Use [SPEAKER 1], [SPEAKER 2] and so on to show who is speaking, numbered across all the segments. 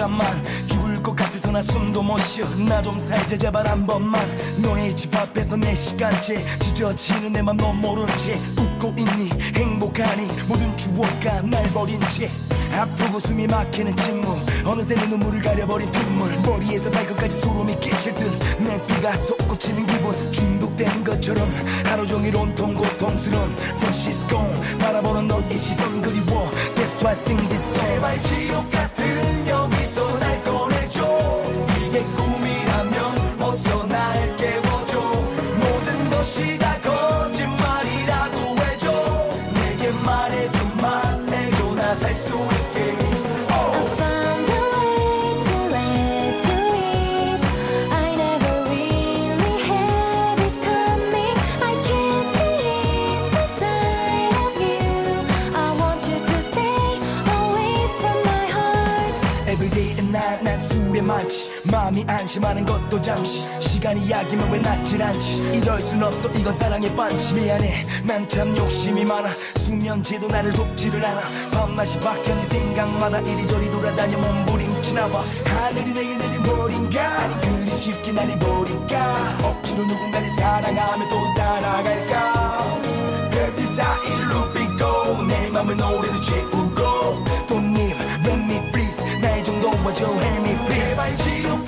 [SPEAKER 1] 잠깐만. 죽을 것 같아서 나 숨도 못 쉬어. 나 좀 살자 제발 한 번만. 너의 집 앞에서 내 시간째 지저치는 내맘넌 모른 채 웃고 있니? 행복하니? 모든 추억과 날 버린 채. 아프고 숨이 막히는 침묵. 어느새 내 눈물을 가려버린 핏물. 머리에서 발끝까지 소름이 끼칠 듯내 피가 솟구치는 기분. 중독된 것처럼 하루 종일 온통 고통스러운 But she's gone. 바라보는 너의 시선 그리워. That's why I sing this song. 제발 지옥 안심하는 것도 잠시. 시간이 약이면 왜 낫질 않지. 이럴 순 없어 이건 사랑의 반지. 미안해 난 참 욕심이 많아. 수면제도 나를 돕지를 않아. 밤낮이 바뀌어 네 생각마다 이리저리 돌아다녀 몸부림치나 봐. 하늘이 내게 내린 벌인가? 아니 그리 쉽게 날 잊어버릴까? 억지로 누군가를 사랑하며 또 살아갈까? 별들 사이로 비고 내 맘을 노래로 채우고. 또 님 Let me please. 나의 정도 와줘 Help me please. 제발 지옥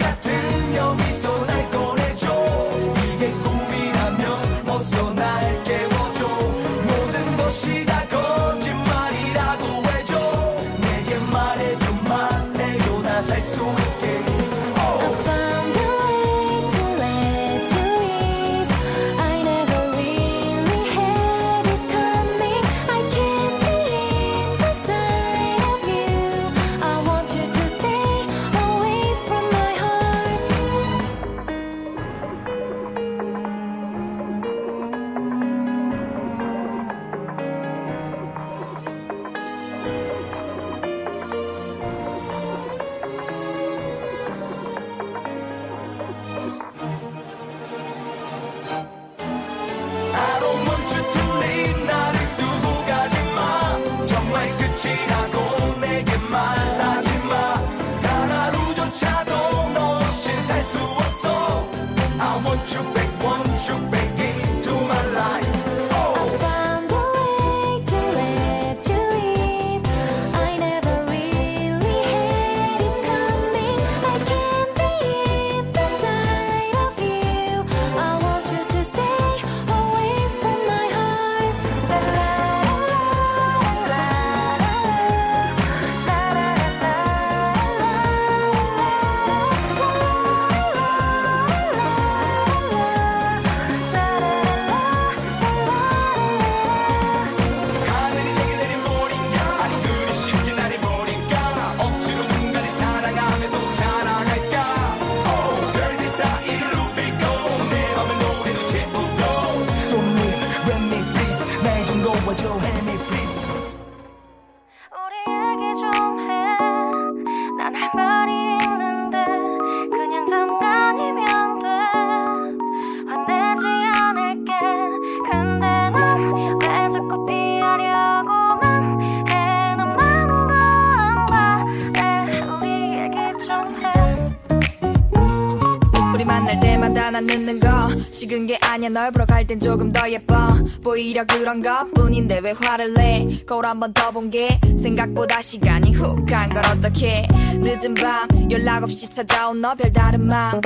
[SPEAKER 2] 식은 게 아니야. 널 보러 갈 땐 조금 더 예뻐 보이려 그런 것 뿐인데 왜 화를 내? 거울 한 번 더 본 게 생각보다 시간이 훅 간 걸 어떡해. 늦은 밤 연락 없이 찾아온 너 별다른 맘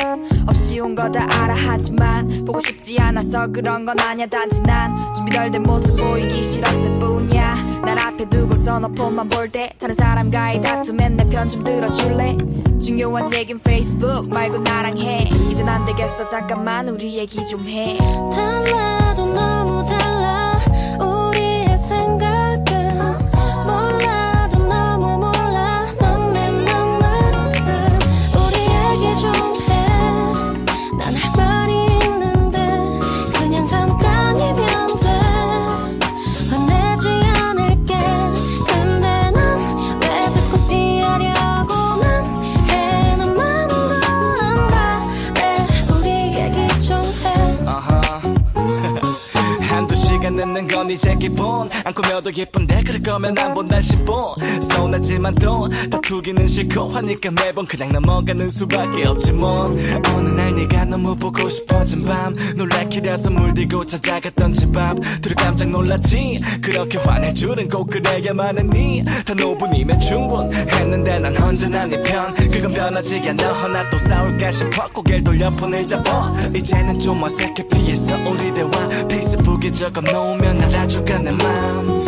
[SPEAKER 2] 없이 온 거 다 알아. 하지만 보고 싶지 않아서 그런 건 아니야. 단지 난 준비 덜 된 모습 보이기 싫었을 뿐이야 날 앞에 두고서 너 폰만 볼 때 다른 사람과의 다툼엔 내 편 좀 들어줄래? 중요한 얘긴 페이스북 말고 나랑 해. 이젠 안 되겠어. 잠깐만 우리 얘기 좀해
[SPEAKER 3] 이제 기본 안 꾸며도 예쁜데 그럴 거면 안 본다 싶어 서운하지만 또 다투기는 싫고 하니까 매번 그냥 넘어가는 수밖에 없지 뭐. 어느 날 네가 너무 보고 싶어진 밤 놀래키려서 물들고 찾아갔던 집 앞. 둘이 깜짝 놀랐지? 그렇게 화낼 줄은 꼭 그래야만 했니. 단 5분이면 충분했는데 난 언제나 네편. 그건 변하지 않아 허나 또 싸울까 싶어. 고개를 돌려 폰을 잡아 이제는 좀 어색해 피했어. 우리 대화 페이스북에 적어놓으면 알아 줄까 내 맘.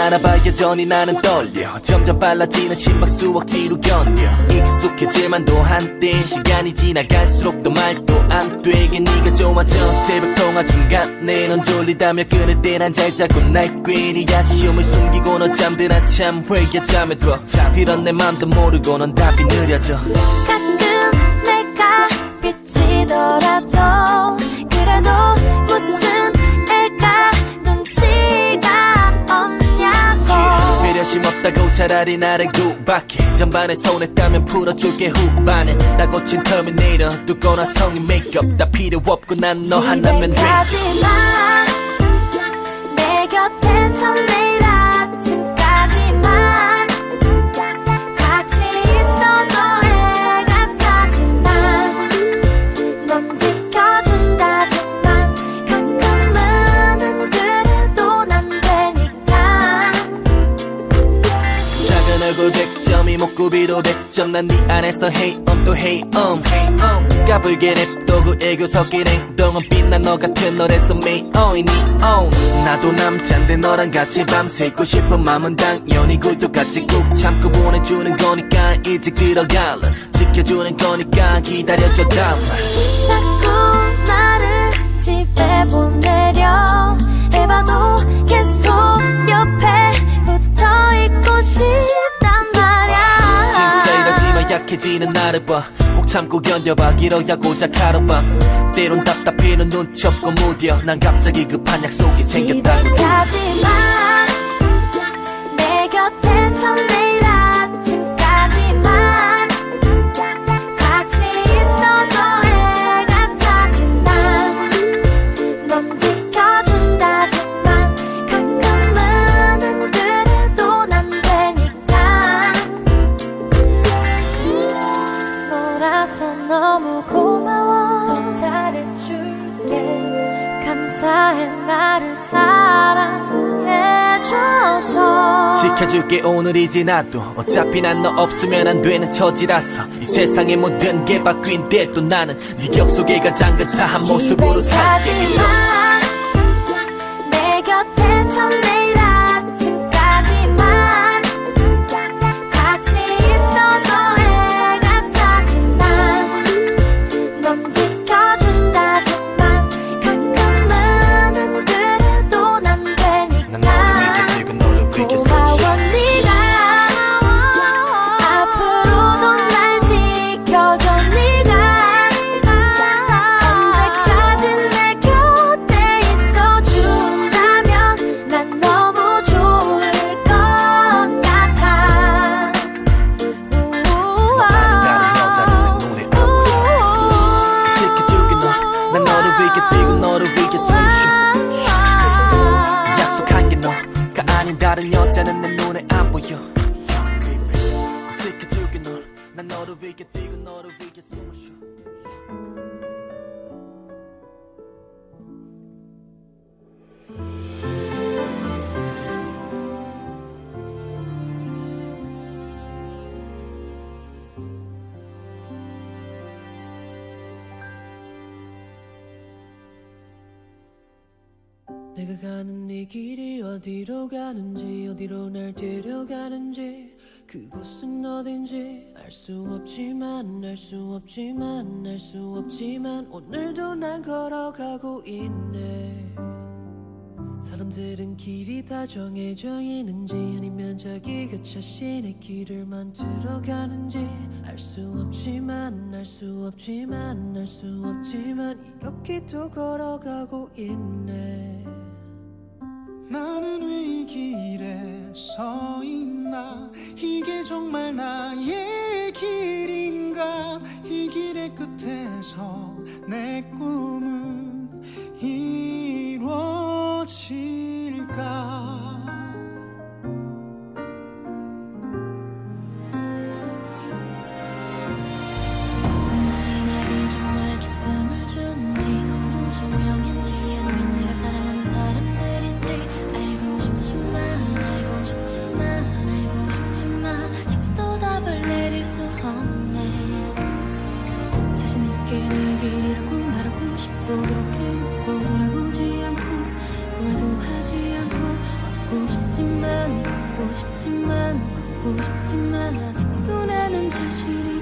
[SPEAKER 3] 실감이 안 나나 봐 여전히 나는 떨려. 점점 빨라지는 심박수 억지로 견뎌. 익숙해질만도 한때 시간이 지나갈수록 또 말도 안 되게 네가 좋아져 새벽 통화 중간에 넌 졸리다며 끊을 땐난 잘 자고 날 괜히 아쉬움을 숨기고 너 잠든 한참 회개 잠에 들어 이런 내 맘도 모르고 넌 답이 느려져 차라리 나를 구박해. 전반에 손했다면 풀어줄게 후반에. 다 고친 터미네이터 두꺼나 성인 메이크업 다 필요 없고 난 너 하나면 돼 100점이 목구비로 100점 난네 안에서 hey um 또 hey um. 까불게 랩도 그 애교 섞인 행동은 빛난 너 같은 노래서 메이 on이 on 나도 남잔데 너랑 같이 밤새 있고 싶은 맘은 당연히 굴뚝같이 꾹 참고 보내주는 거니까 일찍 들어갈래 지켜주는 거니까 기다려줘 다음 날
[SPEAKER 4] 자꾸 나를 집에 보내려 해봐도 계속 옆에 붙어 있고 싶단 말야
[SPEAKER 3] 진짜 이러지만 약해지는 나를 봐꼭 참고 견뎌봐 길어야 고작 하룻밤 때론 답답해는 눈치 없고 무뎌. 난 갑자기 급한 약속이
[SPEAKER 4] 집에
[SPEAKER 3] 생겼다고.
[SPEAKER 4] 가지마 내 곁에서 내 사랑해줘서.
[SPEAKER 3] 해줘서
[SPEAKER 4] 지켜줄게 오늘이 지나도. 어차피 난 너 없으면 안 되는 처지라서. 이 세상의 모든 게 바뀐대도 나는 네 격 속에 가장 근사한 모습으로 살게
[SPEAKER 3] 내 곁에서
[SPEAKER 4] 내
[SPEAKER 5] 내가 가는 이 길이 어디로 가는지 어디로 날 데려가는지 그곳은 어딘지 알 수 없지만 알 수 없지만 알 수 없지만 오늘도 난 걸어가고 있네. 사람들은 길이 다 정해져 있는지 아니면 자기가 자신의 길을 만들어 가는지 알 수 없지만 알 수 없지만 알 수 없지만 이렇게 또 걸어가고 있네
[SPEAKER 6] 나는 왜 이 길에 서 있나? 이게 정말 나의 길인가? 이 길의 끝에서 내 꿈은 이루어질까
[SPEAKER 3] 나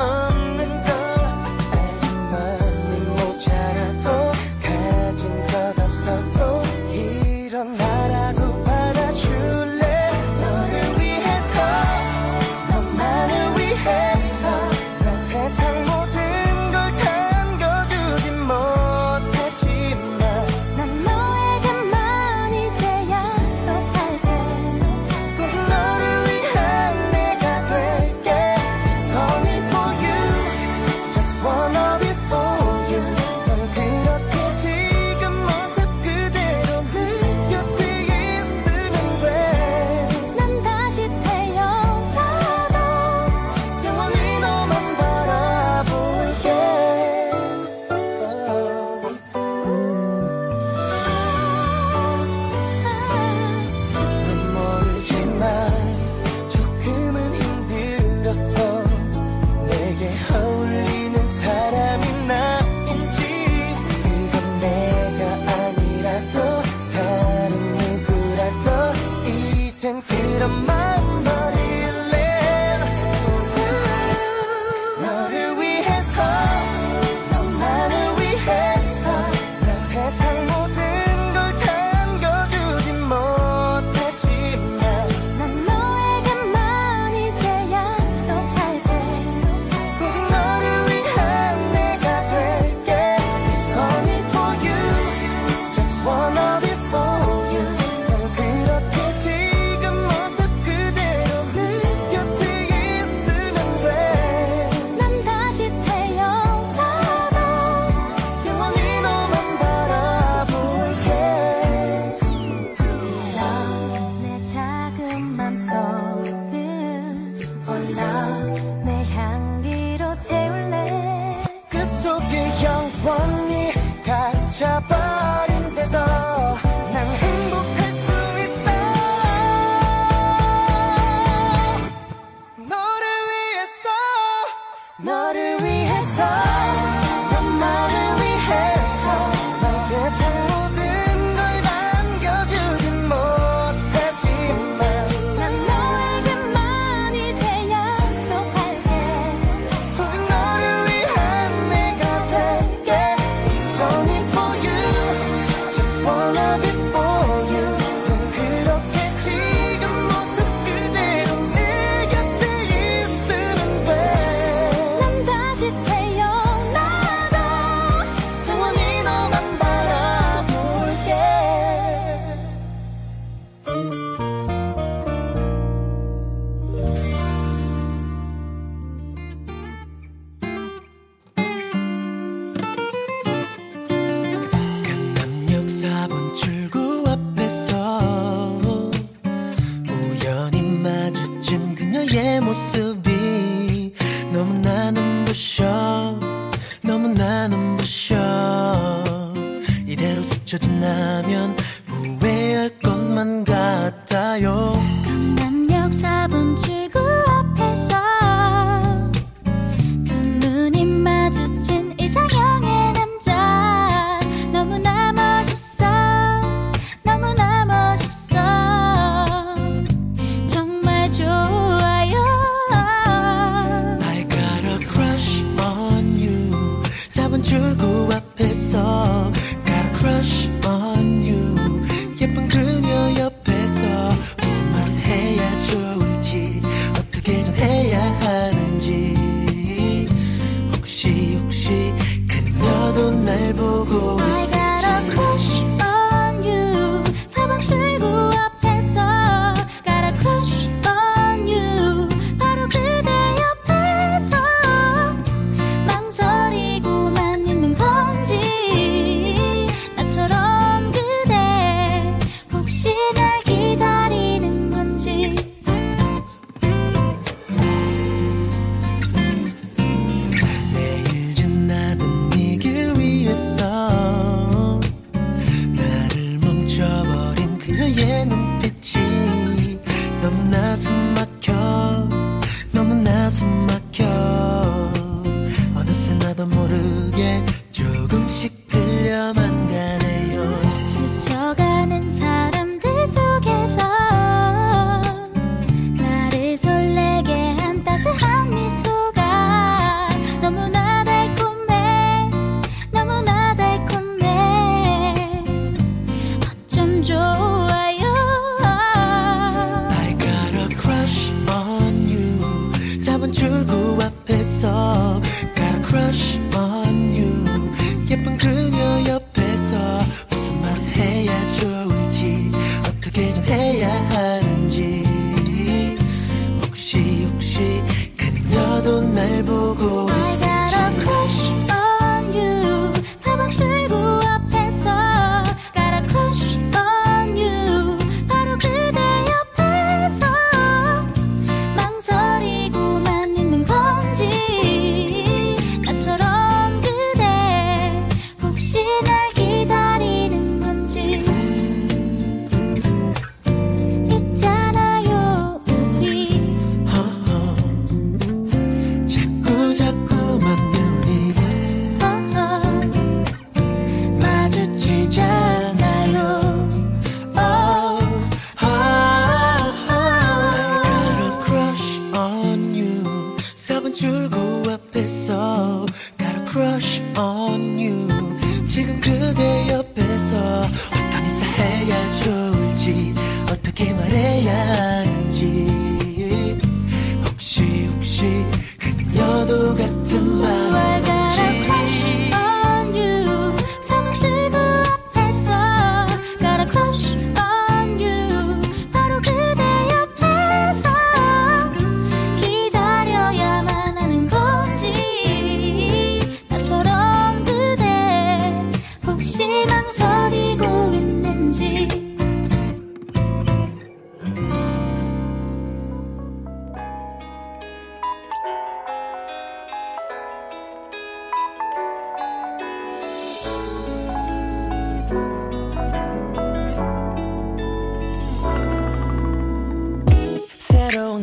[SPEAKER 7] oh.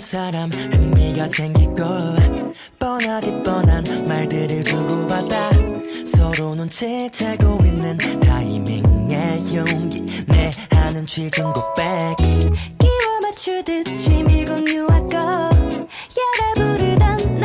[SPEAKER 7] 사람
[SPEAKER 8] 흥미가 생기고 뻔하디 뻔한 말들을 주고받아 서로 눈치채고 있는 타이밍의 용기 내 하는 취중 고백
[SPEAKER 3] 끼워 맞추듯 취밀곤 유아고 야라 부르던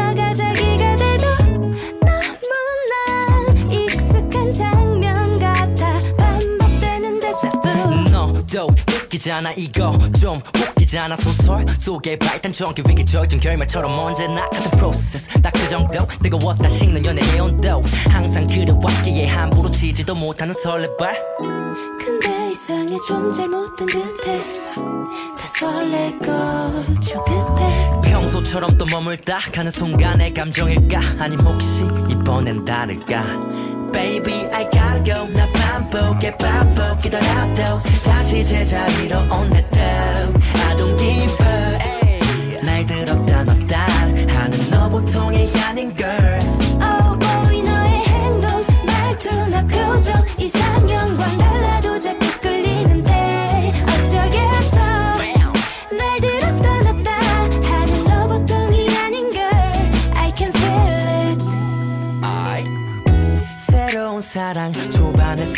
[SPEAKER 8] 느끼잖아 이거. 좀 웃기잖아 소설 속에 발단적인 위기적인 결말처럼 언제나 같은 프로세스 딱 그 정도? 뜨거웠다 식는 연애의 온도. 항상 그래왔기에 함부로 치지도 못하는 설레발.
[SPEAKER 3] 근데 이상해 좀 잘못된 듯해. 다 설레고 조급해.
[SPEAKER 8] 평소처럼 또 머물다 가는 순간의 감정일까? 아님 혹시 이번엔 다를까 Baby I gotta go. 나 반복해 반복이더라도. 다시 제자리로 온내도 I don't give up 날 들었다 놨다 하는 너 보통이 아닌 girl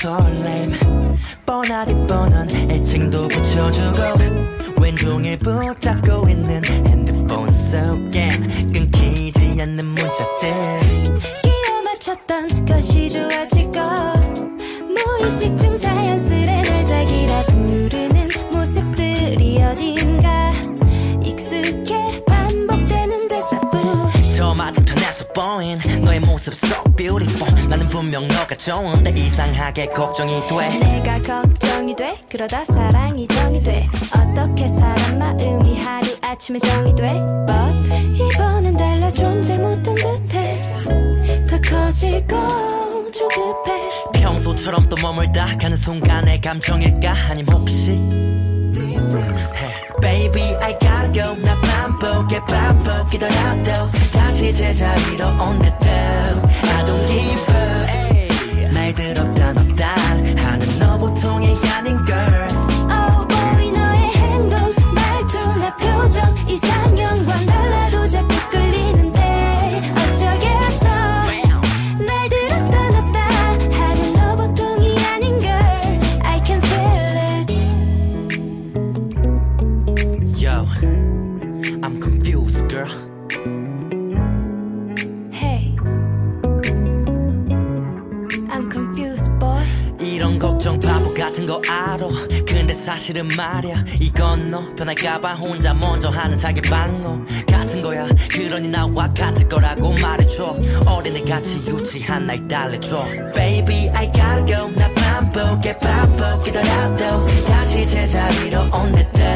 [SPEAKER 8] 설렘. 뻔하디 뻔한 애칭도 붙여주고 왼종일 붙잡고 있는 핸드폰 속엔 끊기지 않는 문자들.
[SPEAKER 3] 끼워 맞췄던 것이 좋아지고 무의식 중 자연스레 날 자기라 부르는
[SPEAKER 8] 보인 너의 모습 so beautiful. 나는 분명 너가 좋은데 이상하게 걱정이 돼.
[SPEAKER 3] 내가 걱정이 돼? 그러다 사랑이 정이 돼. 어떻게 사람 마음이 하루 아침에 정이 돼? But 이번엔 달라 좀 잘못된 듯해. 더 커지고 조급해.
[SPEAKER 8] 평소처럼 또 머물다 가는 순간의 감정일까? 아님 혹시 Baby I gotta go 나 반복해 반복이더라도. 다시 제자리로 온내 할까봐 혼자 먼저 하는 자기 방어 같은 거야. 그러니 나와 같을 거라고 말해줘. 어린애같이 유치한 날 달래줘. Baby I gotta go. 나 반복해 반복이더라도 다시 제자리로
[SPEAKER 3] 온내도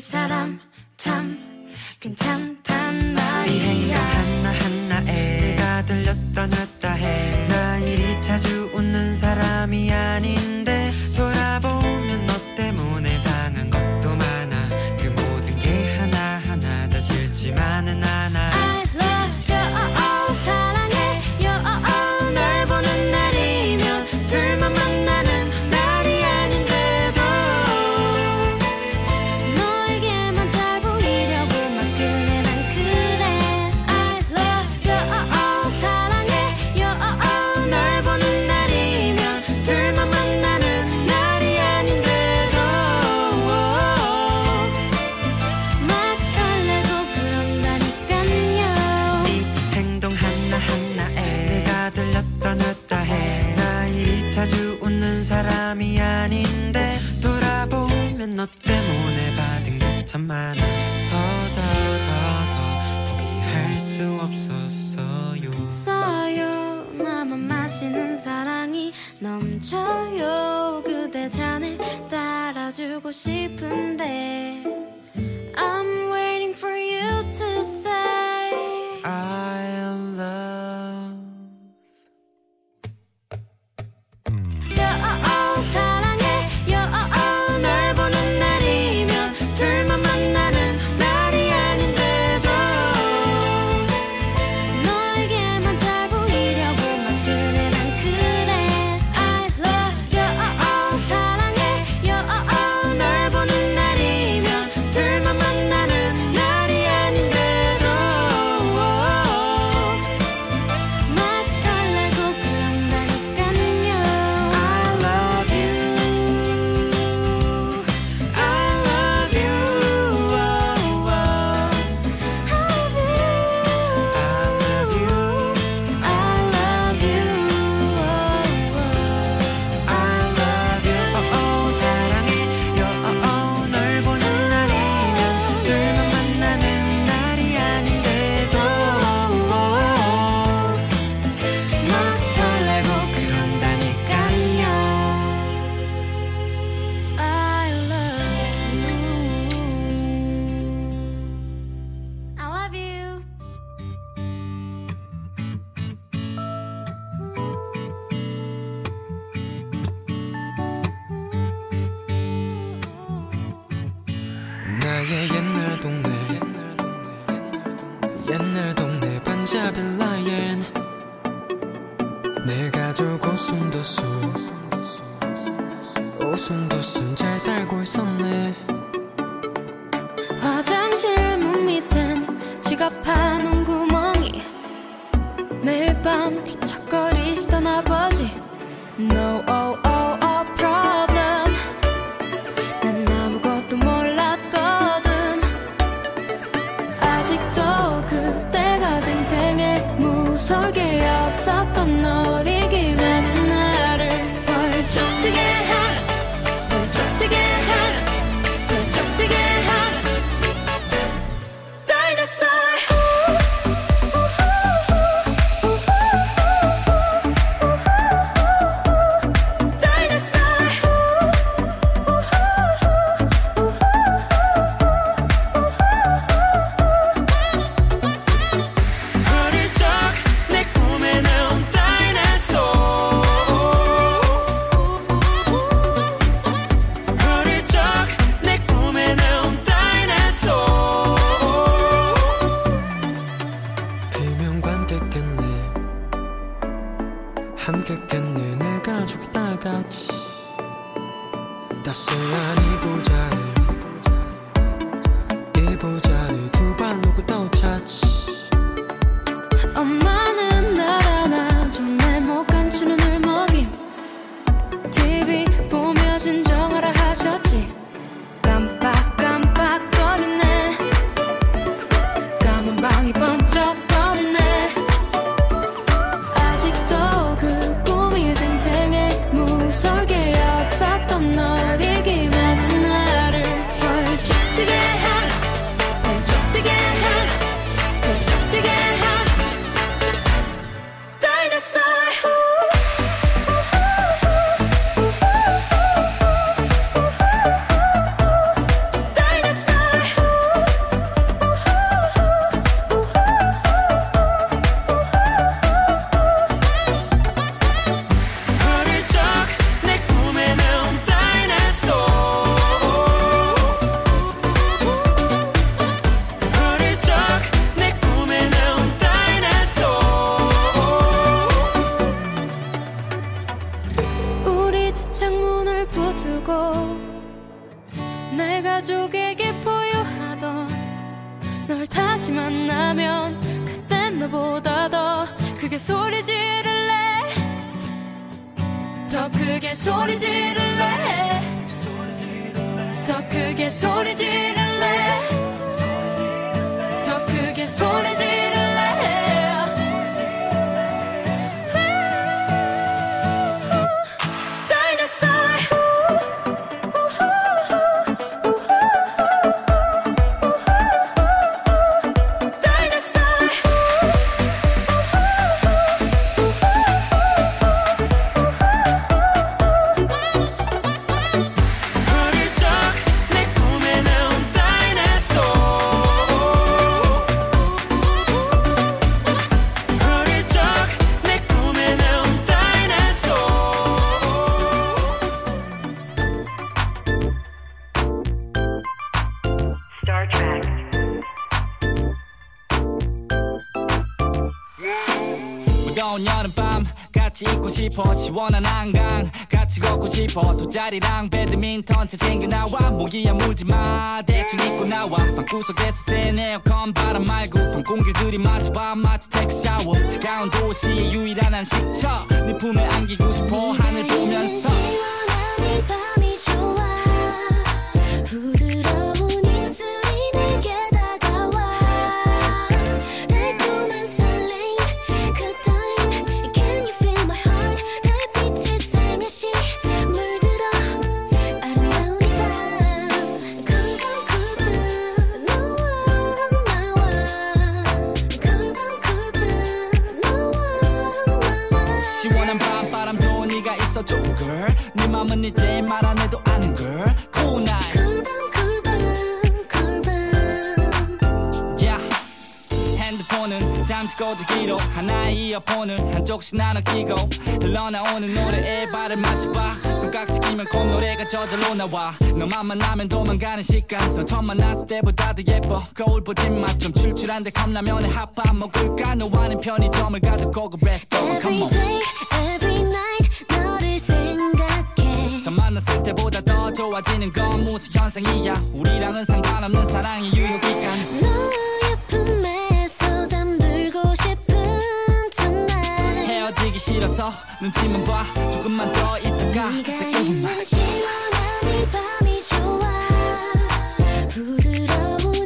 [SPEAKER 3] 사람 참 괜찮
[SPEAKER 9] 시원한 한강 같이 걷고 싶어. 돗자리랑 배드민턴 차 챙겨 나와. 모기야 물지마. 대충 입고 나와. 방구석에서 하나의 이어폰을 한쪽씩 나눠 끼고 흘러나오는 노래에 발을 맞춰봐. 손깍지 끼면 콧노래가 저절로 나와. 너만 만나면 도망가는 시간. 너 처음 만났을 때보다 더 예뻐. 거울 보지 마좀 출출한데 컵라면에 핫밥 먹을까? 너와는 편의점을 가도 고급 레스토랑
[SPEAKER 3] Every day, every night 너를 생각해.
[SPEAKER 9] 전 만났을 때보다 더 좋아지는 건 무슨 현상이야? 우리랑은 상관없는 사랑의 유효기간.
[SPEAKER 3] 너의 품에서 잠들고 싶
[SPEAKER 9] 싫어서 눈치만 봐. 조금만 더 있다가 여기만
[SPEAKER 3] 있는 시원한 이 밤이 좋아. 부드러운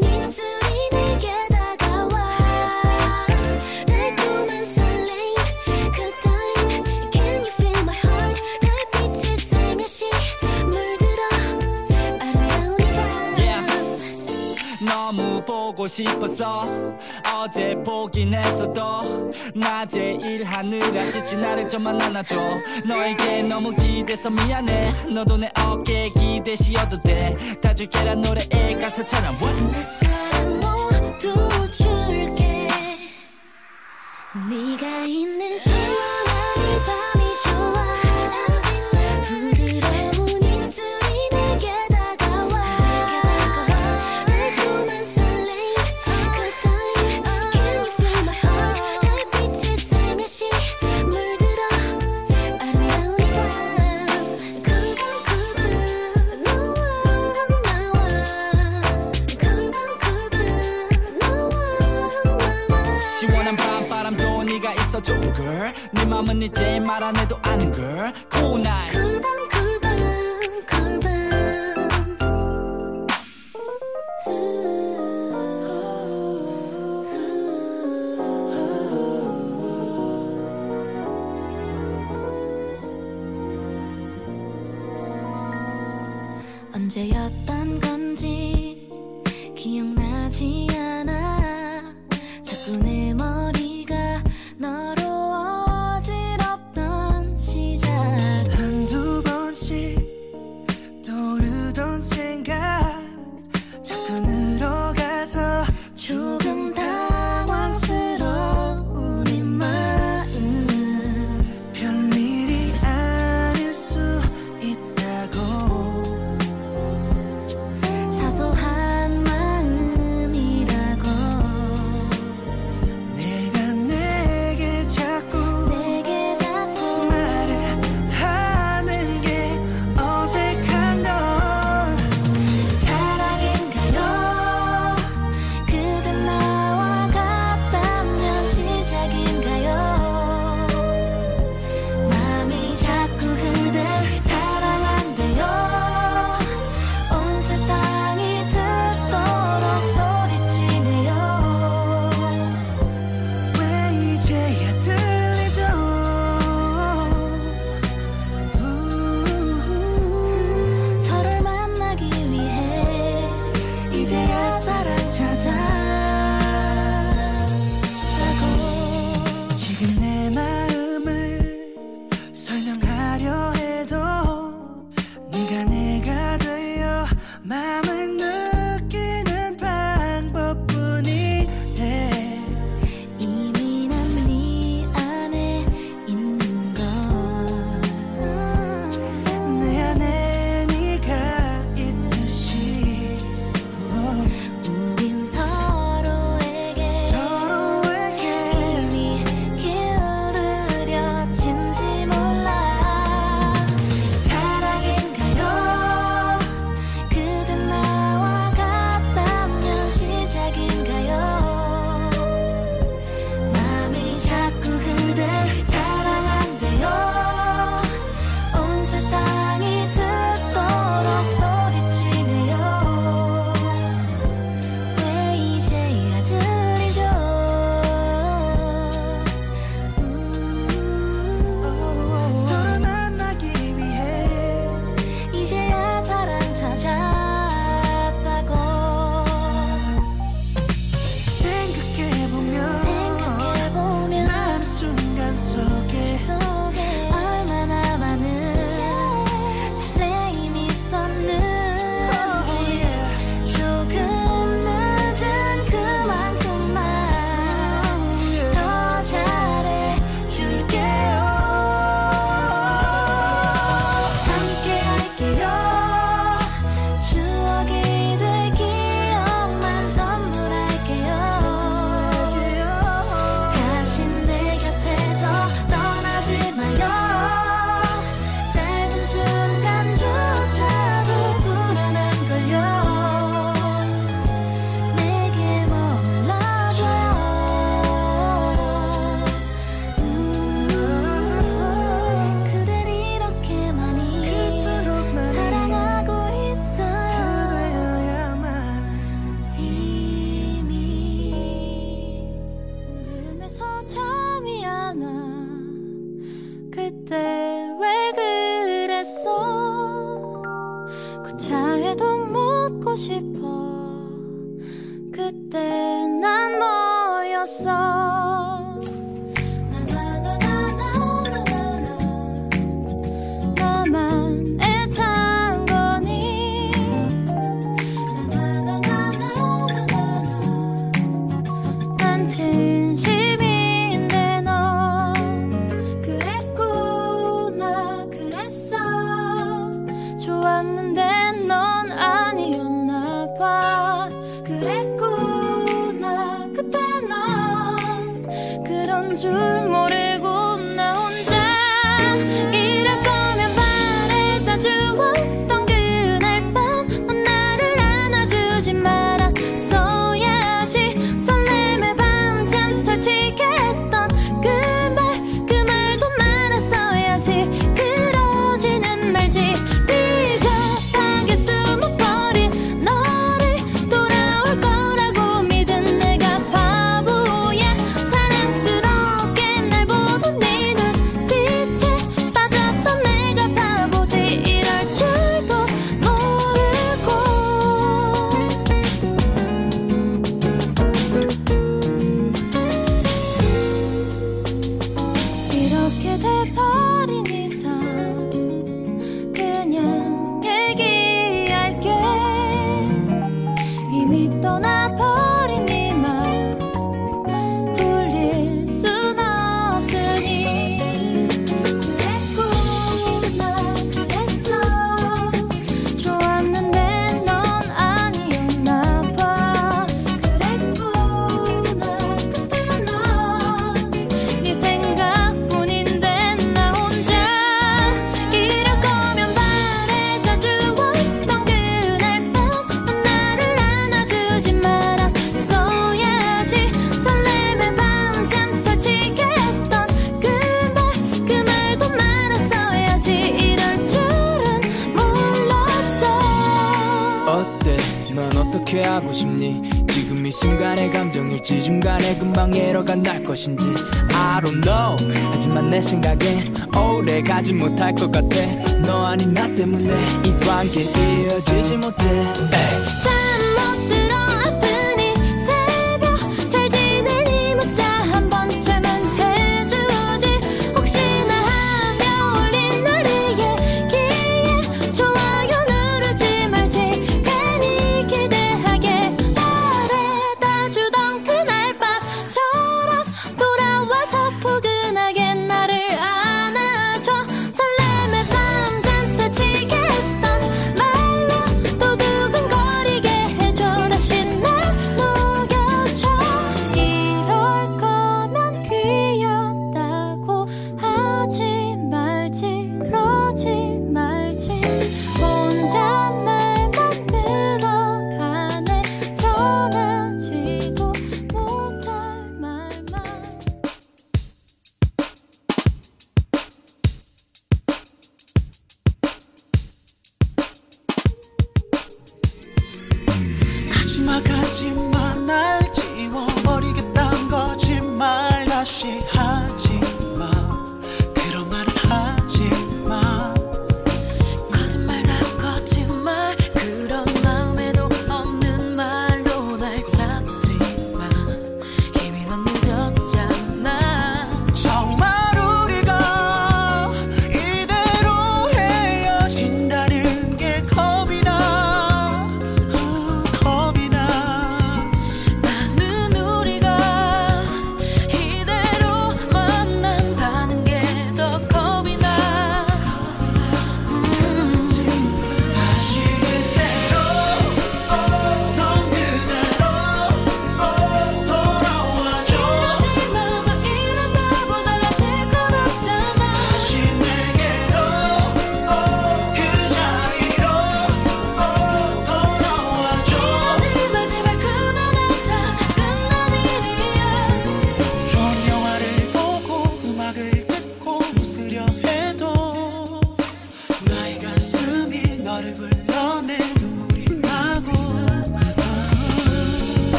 [SPEAKER 9] 보고 싶어서 어제 보긴 했어도 낮에 일하느라 지친 나를 좀 안아줘. 너에게 너무 기대서 미안해. 너도 내 어깨에 기대 씌어도 돼다 줄게란 노래의 가사처럼?
[SPEAKER 3] 내 사랑 모두 줄게. 네가 있는 시원 네 맘은
[SPEAKER 1] 이제 말 안 해도 아는 걸 Cool night.
[SPEAKER 3] 골반 골반 골반 언제였던 건지 기억나지 않아.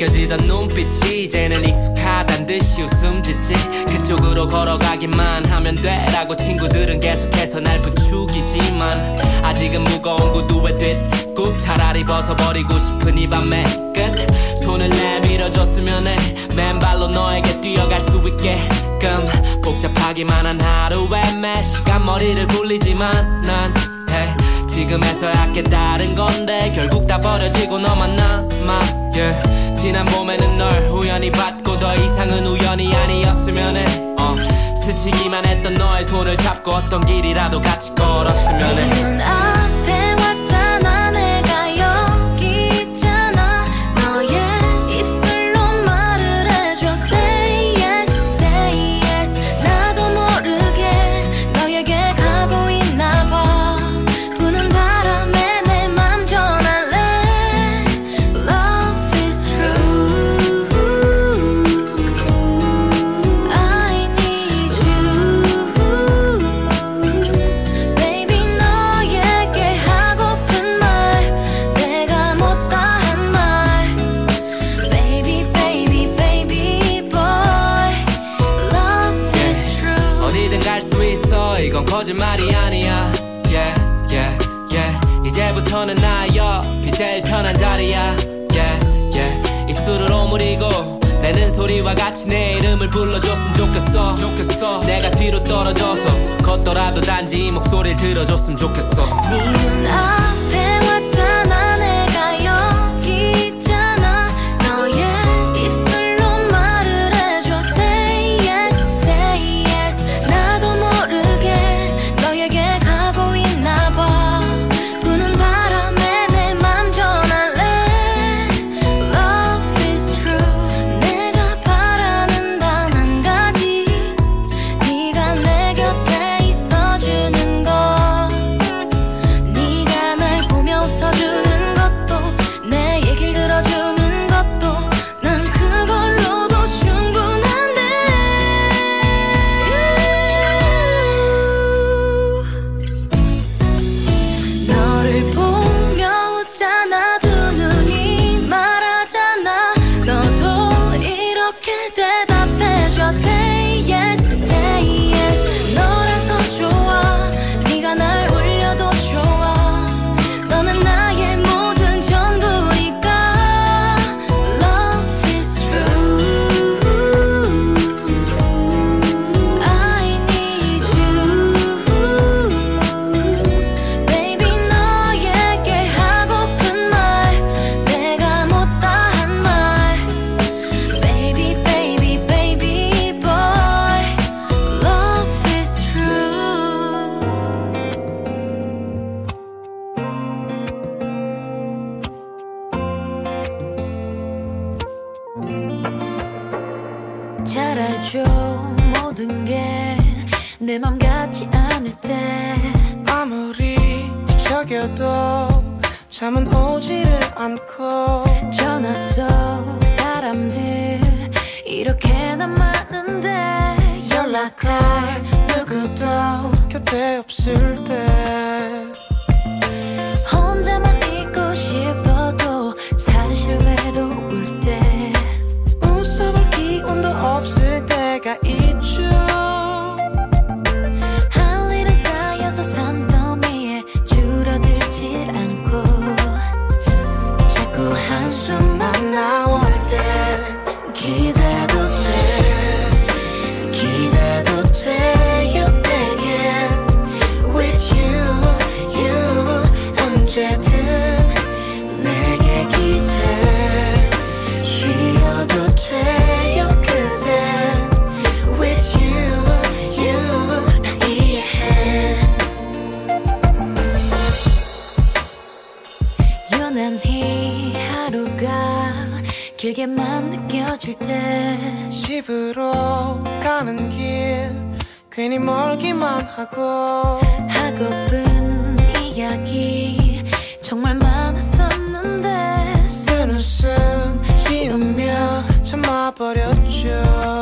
[SPEAKER 10] 느껴지던 눈빛이 이제는 익숙하단 듯이 웃음 짓지 그쪽으로 걸어가기만 하면 돼라고 친구들은 계속해서 날 부추기지만 아직은 무거운 구두에 뒷굽 차라리 벗어버리고 싶은 이 밤의 끝 손을 내밀어줬으면 해 맨발로 너에게 뛰어갈 수 있게끔 복잡하기만 한 하루에 매 시간 머리를 굴리지만 난 해. 지금에서야 깨달은 건데 결국 다 버려지고 너만 남아 yeah. 지난 몸에는 널 우연히 받고 더 이상은 우연이 아니었으면 해 어, 스치기만 했던 너의 손을 잡고 어떤 길이라도 같이 걸었으면 해
[SPEAKER 3] 위험한
[SPEAKER 10] 자리야 yeah, yeah. 입술을 오므리고 내는 소리와 같이 내 이름을 불러줬으면 좋겠어, 좋겠어. 내가 뒤로 떨어져서 걷더라도 단지 목소리를 들어줬으면 좋겠어
[SPEAKER 3] 네 눈앞에 무게만 느껴질 때
[SPEAKER 5] 집으로 가는 길 괜히 멀기만 하고
[SPEAKER 3] 하고픈 이야기 정말 많았었는데
[SPEAKER 5] 쓴 웃음 지우며 참아버렸죠.